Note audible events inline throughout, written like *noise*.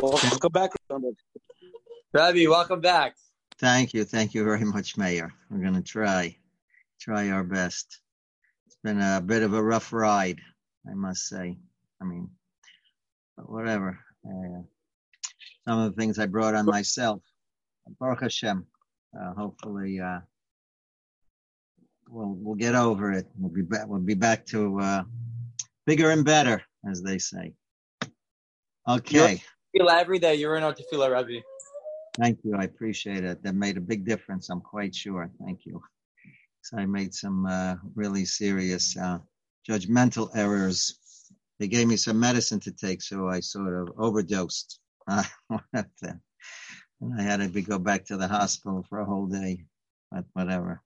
Welcome back, Rabbi. Welcome back. Thank you, thank you very much, Mayor. We're going to try, try our best. It's been a bit of a rough ride, I must say. I mean, but whatever. Uh, some of the things I brought on myself. Baruch Hashem. Uh, hopefully, uh, we'll we'll get over it. We'll be back. We'll be back to uh, bigger and better, as they say. Okay. Feel every day. You're in our tefillah, Rabbi. Thank you. I appreciate it. That made a big difference. I'm quite sure. Thank you. So I made some uh, really serious uh, judgmental errors. They gave me some medicine to take, so I sort of overdosed. and *laughs* I had to be, go back to the hospital for a whole day, but whatever.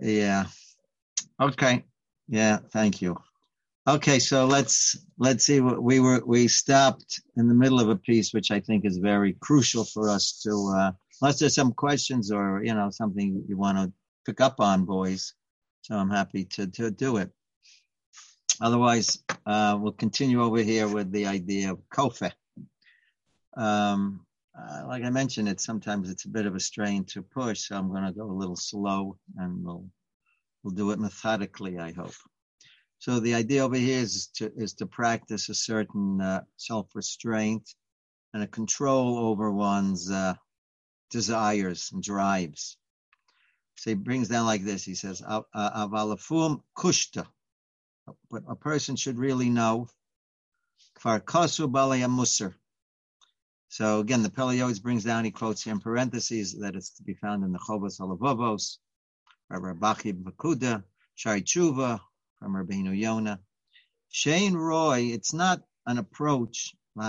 Yeah. Okay. Yeah. Thank you. Okay, so let's let's see what we were we stopped in the middle of a piece which I think is very crucial for us to uh unless there's some questions or you know something you want to pick up on, boys. So I'm happy to to do it. Otherwise, uh, we'll continue over here with the idea of kofe. Um, uh, like I mentioned, it sometimes it's a bit of a strain to push, so I'm going to go a little slow, and we'll we'll do it methodically. I hope. So the idea over here is to is to practice a certain uh, self restraint and a control over one's uh, desires and drives. So he brings down like this. He says, "Avalafum kushta." But a person should really know. Farkasu musar. So again, the always brings down. He quotes here in parentheses that it's to be found in the Chovos Halevavos, Rabbi Bachya Pakuda, Shai Tshuva, from Rabbeinu Yonah. Shane Roy, it's not an approach, in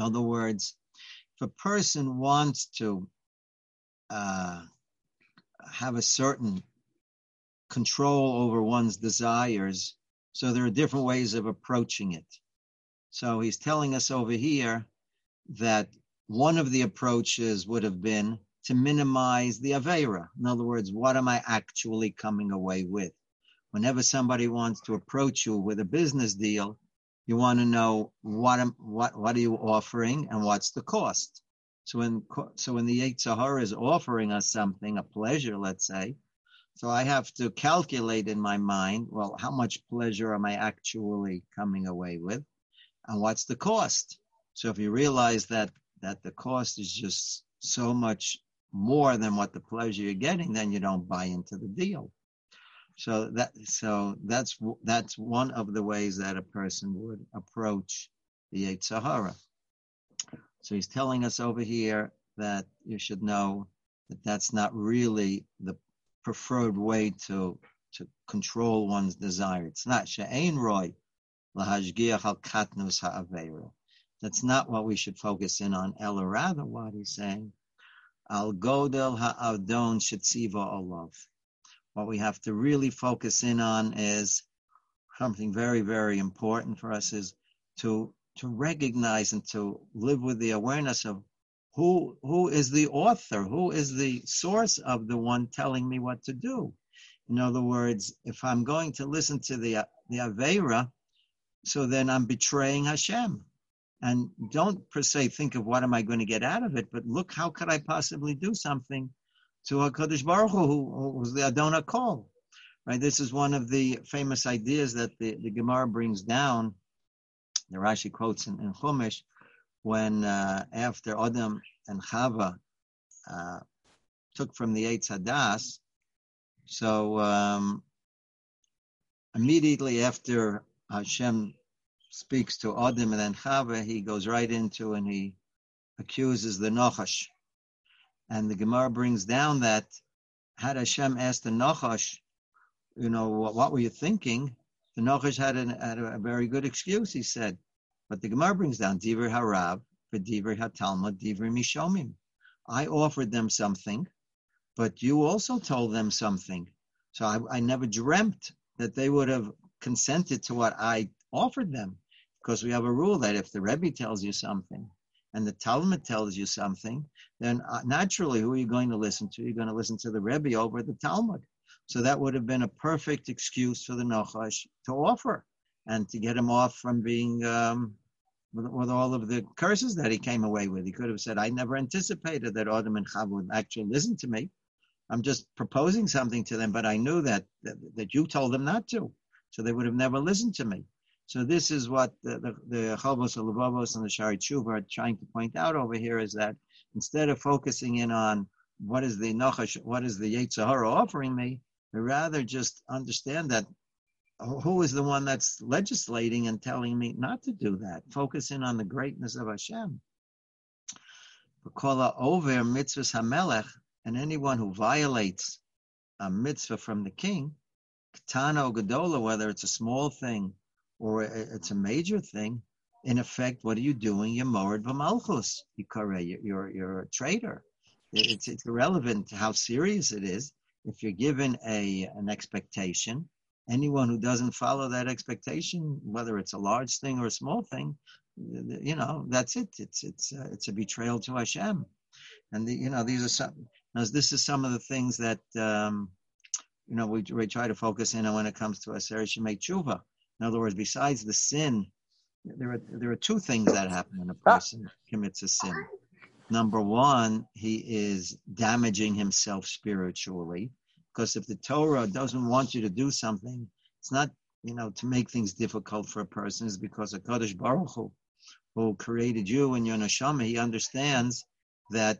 other words, if a person wants to uh, have a certain control over one's desires, so there are different ways of approaching it. So he's telling us over here that one of the approaches would have been to minimize the Avera. In other words, what am I actually coming away with? Whenever somebody wants to approach you with a business deal, you want to know what am, what what are you offering and what's the cost. So when so when the Yetzer Hara is offering us something, a pleasure, let's say, so I have to calculate in my mind, well, how much pleasure am I actually coming away with, and what's the cost? So if you realize that that the cost is just so much more than what the pleasure you're getting, then you don't buy into the deal. So that so that's that's one of the ways that a person would approach the Yetzer Hara. So he's telling us over here that you should know that that's not really the preferred way to to control one's desire. It's not she'ein roy lahashgiach al katnus. That's not what we should focus in on. Ella rather, what he's saying Al Godel Ha'adon Shetziva Olav. What we have to really focus in on is something very, very important for us is to to recognize and to live with the awareness of who who is the author, who is the source of the one telling me what to do. In other words, if I'm going to listen to the the Avera, so then I'm betraying Hashem and don't per se think of what am I going to get out of it, but look, how could I possibly do something to Hakadosh Baruch Hu, who was the Adonai call, right? This is one of the famous ideas that the, the Gemara brings down. The Rashi quotes in, in Chumash when uh, after Adam and Chava uh, took from the Eitz Hadas, so um, immediately after Hashem speaks to Adam and then Chava, he goes right into and he accuses the Nachash. And the Gemara brings down that had Hashem asked the Nachash, you know, what, what were you thinking? The Nachash had, an, had a, very good excuse, he said. But the Gemara brings down Divrei Harav, for Divrei HaTalmud, Divrei Mishomim. I offered them something, but you also told them something. So I, I never dreamt that they would have consented to what I offered them because we have a rule that if the Rebbe tells you something and the Talmud tells you something, then uh, naturally, who are you going to listen to? You're going to listen to the Rebbe over the Talmud. So that would have been a perfect excuse for the Nachash to offer. and to get him off from being um, with, with, all of the curses that he came away with. He could have said, I never anticipated that Adam and Chava would actually listen to me. I'm just proposing something to them, but I knew that, that, that you told them not to. So they would have never listened to me. So this is what the the, the Levavos and the Shari Tshuva are trying to point out over here is that instead of focusing in on what is the Nachash, what is the Yetzer Hara offering me, they rather just understand that who is the one that's legislating and telling me not to do that? Focus in on the greatness of Hashem. Kola over mitzvahs hamelech, and anyone who violates a mitzvah from the king, katana or gadola, whether it's a small thing or it's a major thing, in effect, what are you doing? You're morid b'malchus. You're, you're, a traitor. It's, it's irrelevant how serious it is. If you're given a an expectation, anyone who doesn't follow that expectation, whether it's a large thing or a small thing, you know, that's it. It's it's uh, it's a betrayal to Hashem, and the, you know these are some. This is some of the things that um, you know we, we try to focus in on when it comes to Aser Shemei Tshuva. In other words, besides the sin, there are there are two things that happen when a ah. person commits a sin. Number one, he is damaging himself spiritually because if the Torah doesn't want you to do something, it's not, you know, to make things difficult for a person, it's because a Kadosh Baruch Hu, who created you and your neshama, he understands that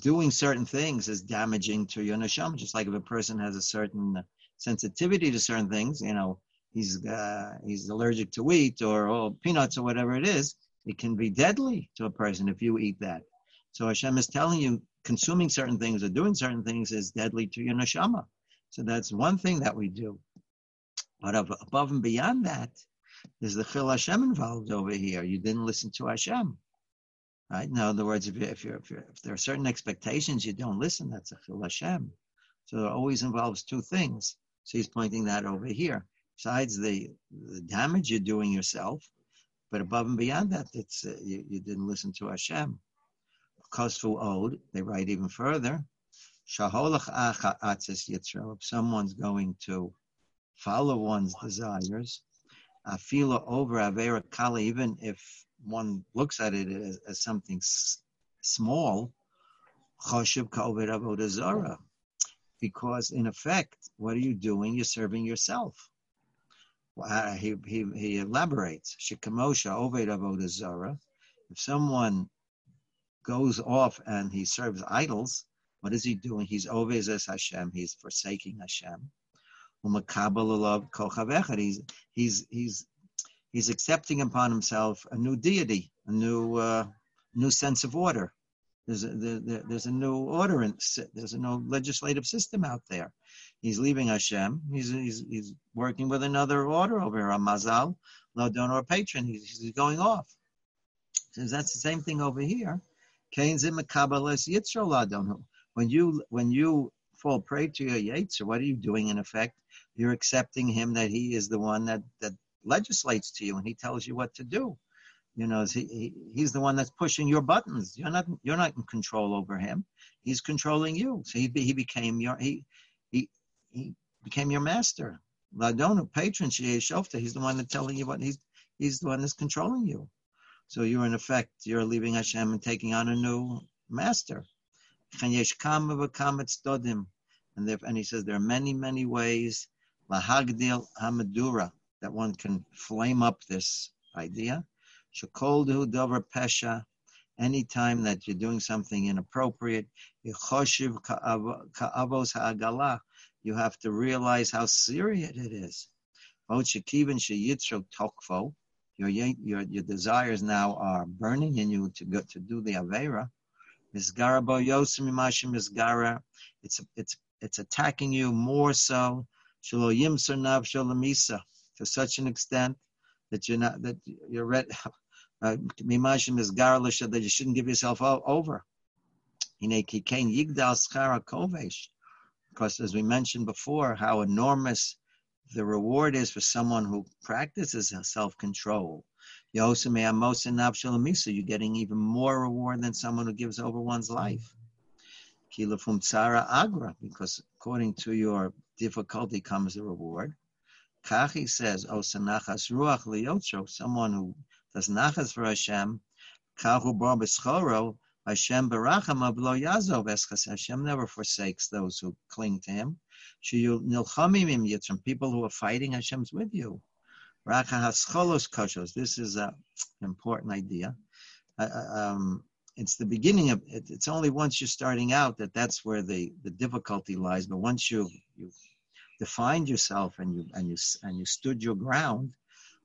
doing certain things is damaging to your neshama. Just like if a person has a certain sensitivity to certain things, you know, he's uh, he's allergic to wheat or oh, peanuts or whatever it is, it can be deadly to a person if you eat that. So Hashem is telling you consuming certain things or doing certain things is deadly to your neshama. So that's one thing that we do. But above and beyond that, there's the chil Hashem involved over here. You didn't listen to Hashem. Right? In other words, if, you, if, if, if there are certain expectations you don't listen, that's a chil Hashem. So it always involves two things. So he's pointing that over here. Besides the, the damage you're doing yourself, but above and beyond that, it's uh, you, you didn't listen to Hashem. Kosfu Od, they write even further, Shaholach Atzis if someone's going to follow one's desires, Afila over Avera Kali, even if one looks at it as, as something s- small, Choshev Koved Avodazara. Because in effect, what are you doing? You're serving yourself. Uh, he, he, he elaborates, Shikamosha Oved Avodazara. If someone goes off and he serves idols, what is he doing? He's as Hashem. He's forsaking Hashem. He's he's he's he's accepting upon himself a new deity, a new uh, new sense of order. There's a, there, there's a new order and there's a new legislative system out there. He's leaving Hashem. He's he's, he's working with another order over here, a mazal, ladon or patron. He's, he's going off. So that's the same thing over here. When you when you fall prey to your yetzer, what are you doing in effect? You're accepting him that he is the one that that legislates to you and he tells you what to do. You know, he, he, he's the one that's pushing your buttons. You're not you're not in control over him. He's controlling you. So he he became your he he became your master. Ladonu, patron, he's the one that's telling you what he's he's the one that's controlling you. So you're in effect, you're leaving Hashem and taking on a new master. And, there, and he says there are many, many ways lahagdil hamadura that one can flame up this idea. Shakoldu dover pesha. Anytime that you're doing something inappropriate, you have to realize how serious it is your, your, your desires now are burning in you to go to do the Avera. It's it's it's attacking you more so. To such an extent that you're not that you're. *laughs* Uh, Mimashim misgara that you shouldn't give yourself over. Because as we mentioned before, how enormous the reward is for someone who practices self-control. You're getting even more reward than someone who gives over one's life. Agra, because according to your difficulty comes the reward. Kachi says, "O sanachas ruach liyotro," someone who does nachas for Hashem, kahu bar Hashem baracham ablo yazov eschas. Hashem never forsakes those who cling to Him. Nilchamim yitzrim, people who are fighting, Hashem's with you. Raka hascholos koshos. This is an important idea. Uh, um, it's the beginning of it, it's only once you're starting out that that's where the the difficulty lies but once you you defined yourself and you and you and you stood your ground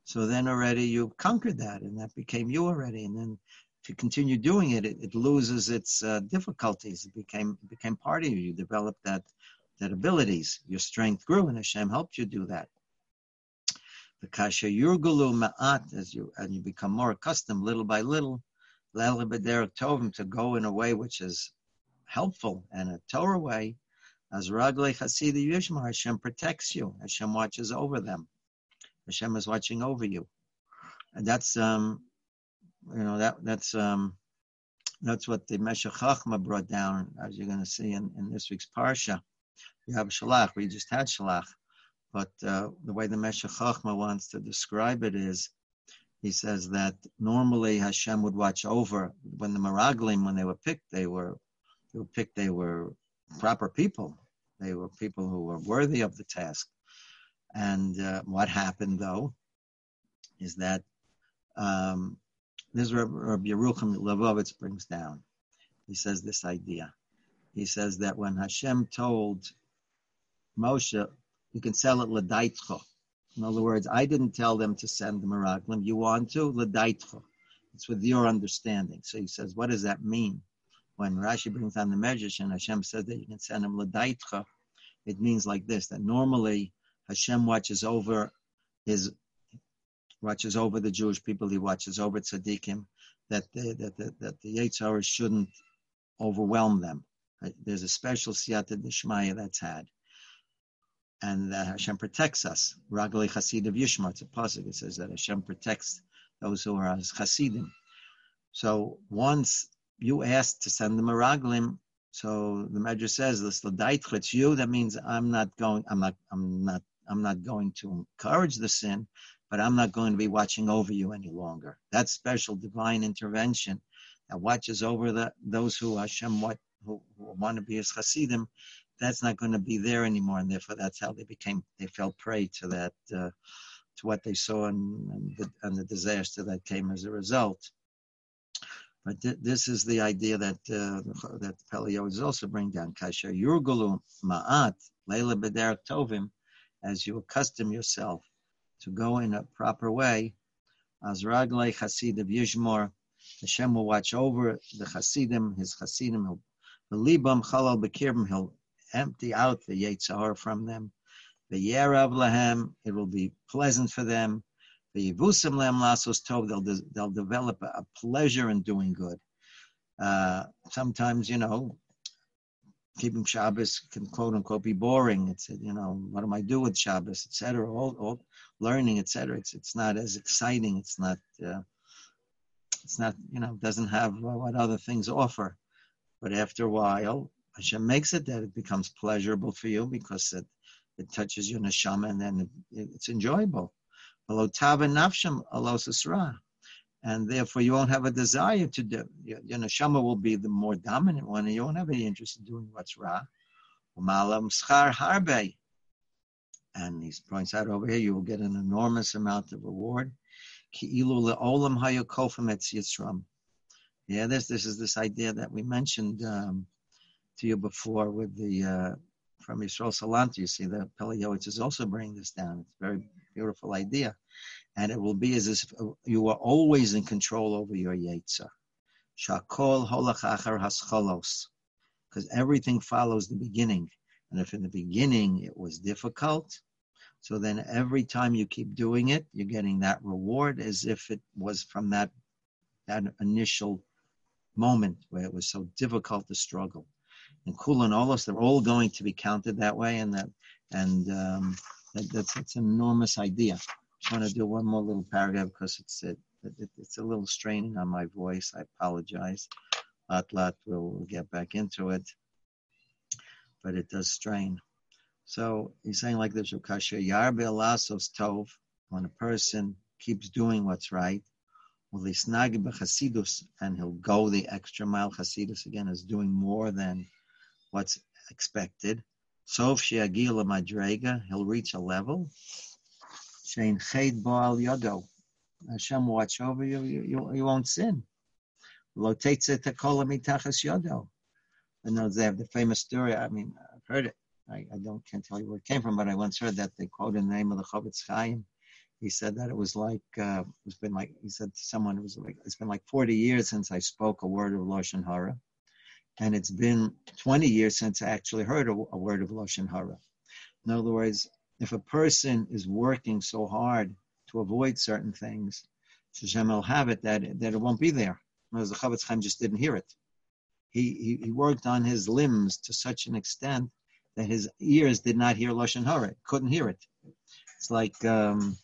so then already you've conquered that and that became you already and then to continue doing it it, it loses its uh, difficulties it became it became part of you you developed that that abilities your strength grew and Hashem helped you do that the kasha yurgulu ma'at as you and you become more accustomed little by little tovim to go in a way which is helpful and a Torah way, as Ragle Chasida Yishma, Hashem protects you. Hashem watches over them. Hashem is watching over you. And that's um you know that that's um that's what the Meshech Chachma brought down, as you're going to see in, in this week's Parsha. You have Shalach, we just had Shalach. But uh, the way the Meshech Chachma wants to describe it is he says that normally Hashem would watch over when the Meraglim, when they were picked, they were they were picked, they were proper people. They were people who were worthy of the task. And uh, what happened though is that um, this Rabbi Yerucham Levovitz brings down. He says this idea. He says that when Hashem told Moshe, you can sell it l'daitcho, in other words, I didn't tell them to send the Meraglim. You want to? L'daitcha. It's with your understanding. So he says, what does that mean? When Rashi brings down the Medrash and Hashem says that you can send him l'daitcha, it means like this, that normally Hashem watches over his watches over the Jewish people, he watches over tzaddikim, that the, that the, that the Yetzer Hara shouldn't overwhelm them. There's a special siyata d'shmaya that's had and that Hashem protects us. Ragli Chasidav Yishmar, it's a pasuk. It says that Hashem protects those who are as Chasidim. So once you ask to send them a Raglim, so the Medrash says this it's you. That means I'm not going. I'm not. I'm not. I'm not going to encourage the sin, but I'm not going to be watching over you any longer. That special divine intervention that watches over the those who Hashem what who, who want to be as Chasidim that's not going to be there anymore, and therefore that's how they became. They fell prey to that, uh, to what they saw and, and, the, and the disaster that came as a result. But th- this is the idea that uh, that Peleh Yoetz is also bringing down. Kasher yurgulu ma'at leila b'derek tovim, as you accustom yourself to go in a proper way, as raglei chasidav Yishmor, Hashem will watch over the chasidim, his chasidim. The libam chalal bekirbim, he'll empty out the Yetzer Hara from them. The Yerav Lahem, it will be pleasant for them. The Yivusim Lahem Lasos Tov, they'll, de- they'll develop a, a, pleasure in doing good. Uh, sometimes, you know, keeping Shabbos can quote unquote be boring. It's, you know, what do I do with Shabbos, etc. All, all learning, etc. It's, it's not as exciting. It's not, uh, it's not, you know, doesn't have what other things offer. But after a while, Hashem makes it that it becomes pleasurable for you because it, it touches your neshama and then it, it's enjoyable. And therefore, you won't have a desire to do. Your, your neshama will be the more dominant one, and you won't have any interest in doing what's ra. And he points out over here, you will get an enormous amount of reward. Yeah, this this is this idea that we mentioned um, to you before with the uh, from Yisrael Salant. You see that Peleh Yoetz is also bringing this down. It's very beautiful idea, and it will be as if you are always in control over your yetzer. Shakol holach achar because everything follows the beginning, and if in the beginning it was difficult. So then every time you keep doing it, you're getting that reward as if it was from that that initial moment where it was so difficult to struggle and Kula and Olos, they're all going to be counted that way, and that and um, that, that's that's an enormous idea. I want to do one more little paragraph because it's it, it, it's a little straining on my voice. I apologize. Lat lat, we'll, we'll get back into it, but it does strain. So he's saying like this: Ukasha Yarbe Lasos Tov, when a person keeps doing what's right, will and he'll go the extra mile. Chasidus again is doing more than what's expected. Sof sheagila madrega, he'll reach a level. Shein ched boal yodo. Hashem watch over you, you, you, you won't sin. Lo teitze tekola mitachas yodo. And they have the famous story. I mean, I've heard it. I, I don't can't tell you where it came from, but I once heard that they quote in the name of the Chofetz Chaim. He said that it was like uh, it's been like he said to someone it was like it's been like 40 years since I spoke a word of lashon hara, and it's been 20 years since I actually heard a, a word of lashon hara. In other words, if a person is working so hard to avoid certain things, Hashem will have it that that it won't be there. Whereas the Chofetz Chaim just didn't hear it. He, he, he worked on his limbs to such an extent that his ears did not hear lashon hara, couldn't hear it. It's like um,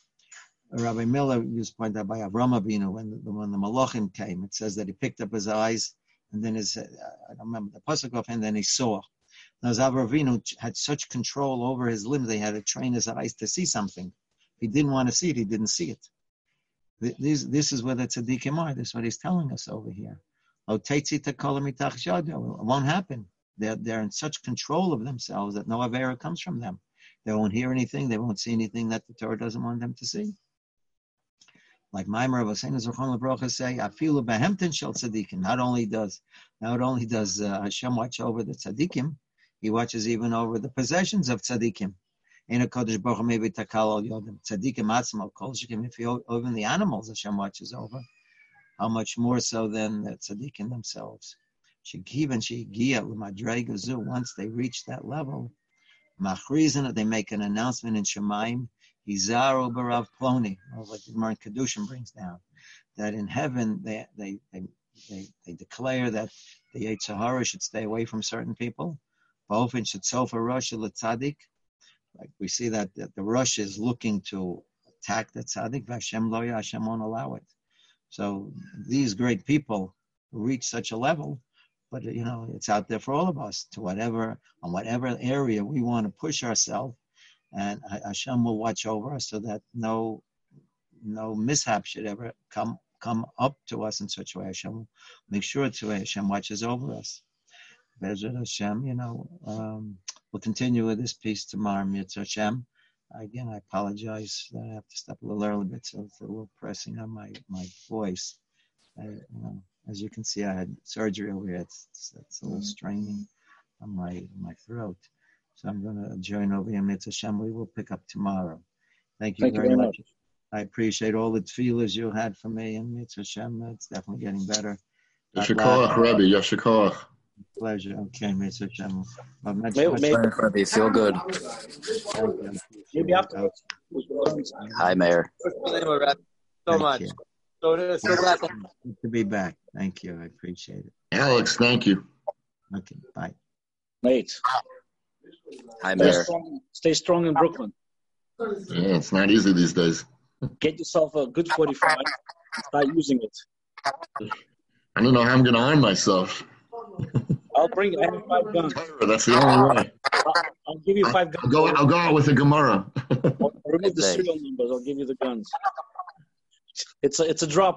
Rabbi Miller used to point out by Avram Avinu when when the Malachim came. It says that he picked up his eyes and then his, uh, I don't remember the pasuk of, and then he saw. Now Avram had such control over his limbs, they had to train his eyes to see something. He didn't want to see it, he didn't see it. This, this is where the tzaddikim are. This is what he's telling us over here. It won't happen. They're, they're in such control of themselves that no avera comes from them. They won't hear anything. They won't see anything that the Torah doesn't want them to see. Like Maimer of Zechon Lebrocha say, Afilu behemten shel tzaddikim. Not only does not only does uh, Hashem watch over the tzaddikim, He watches even over the possessions of tzaddikim. In a Kodesh Baruch maybe takal al yodim tzaddikim atzma al kol shikim. If even the animals Hashem watches over, how much more so than the tzaddikim themselves? Shekivan shegia l'madrega Once they reach that level, machrizin they make an announcement in Shemaim Izaro Barav Ploni, like the Gemara Kiddushin brings down, that in heaven they, they, they, they, they declare that the Yetzer Hara should stay away from certain people. Bofen should sofa Rosh Tzaddik. Like we see that, that the Rosh is looking to attack the Tzaddik, Vashem Loya, Hashem won't allow it. So these great people reach such a level, but you know, it's out there for all of us to whatever, on whatever area we want to push ourselves and Hashem will watch over us so that no no mishap should ever come come up to us in such a way. Hashem make sure to Hashem watches over us. Bezrat Hashem, you know, um, we'll continue with this piece tomorrow. Mirtzeh Hashem. Again, I apologize that I have to stop a little early bit, so it's a little pressing on my my voice. I, you know, as you can see, I had surgery over here. It's, it's, it's a little straining on my my throat. So I'm going to join over here, Mirtzeh Hashem. We will pick up tomorrow. Thank you, Thank very, you very much. much. I appreciate all the feelers you had for me, and Mirtzeh Hashem, it's definitely getting better. Yasher koach, Rabbi, Yasher koach. Pleasure. Okay, Mirtzeh Hashem. Maybe, maybe, Rabbi, feel good. Maybe after. Hi, Mayor. So thank much. You. So, so glad Good to be back. Thank you. I appreciate it. Alex, thank you. Okay, bye. Mate. Hi, Mayor. Stay strong, stay strong in Brooklyn. Yeah, it's not easy these days. Get yourself a good 45 start using it. I don't know how I'm going to arm myself. I'll bring I have five guns. That's the only way. I'll, I'll give you five guns. I'll go, I'll go out with a Gemara. I'll remove the serial numbers. I'll give you the guns. It's a, it's a drop.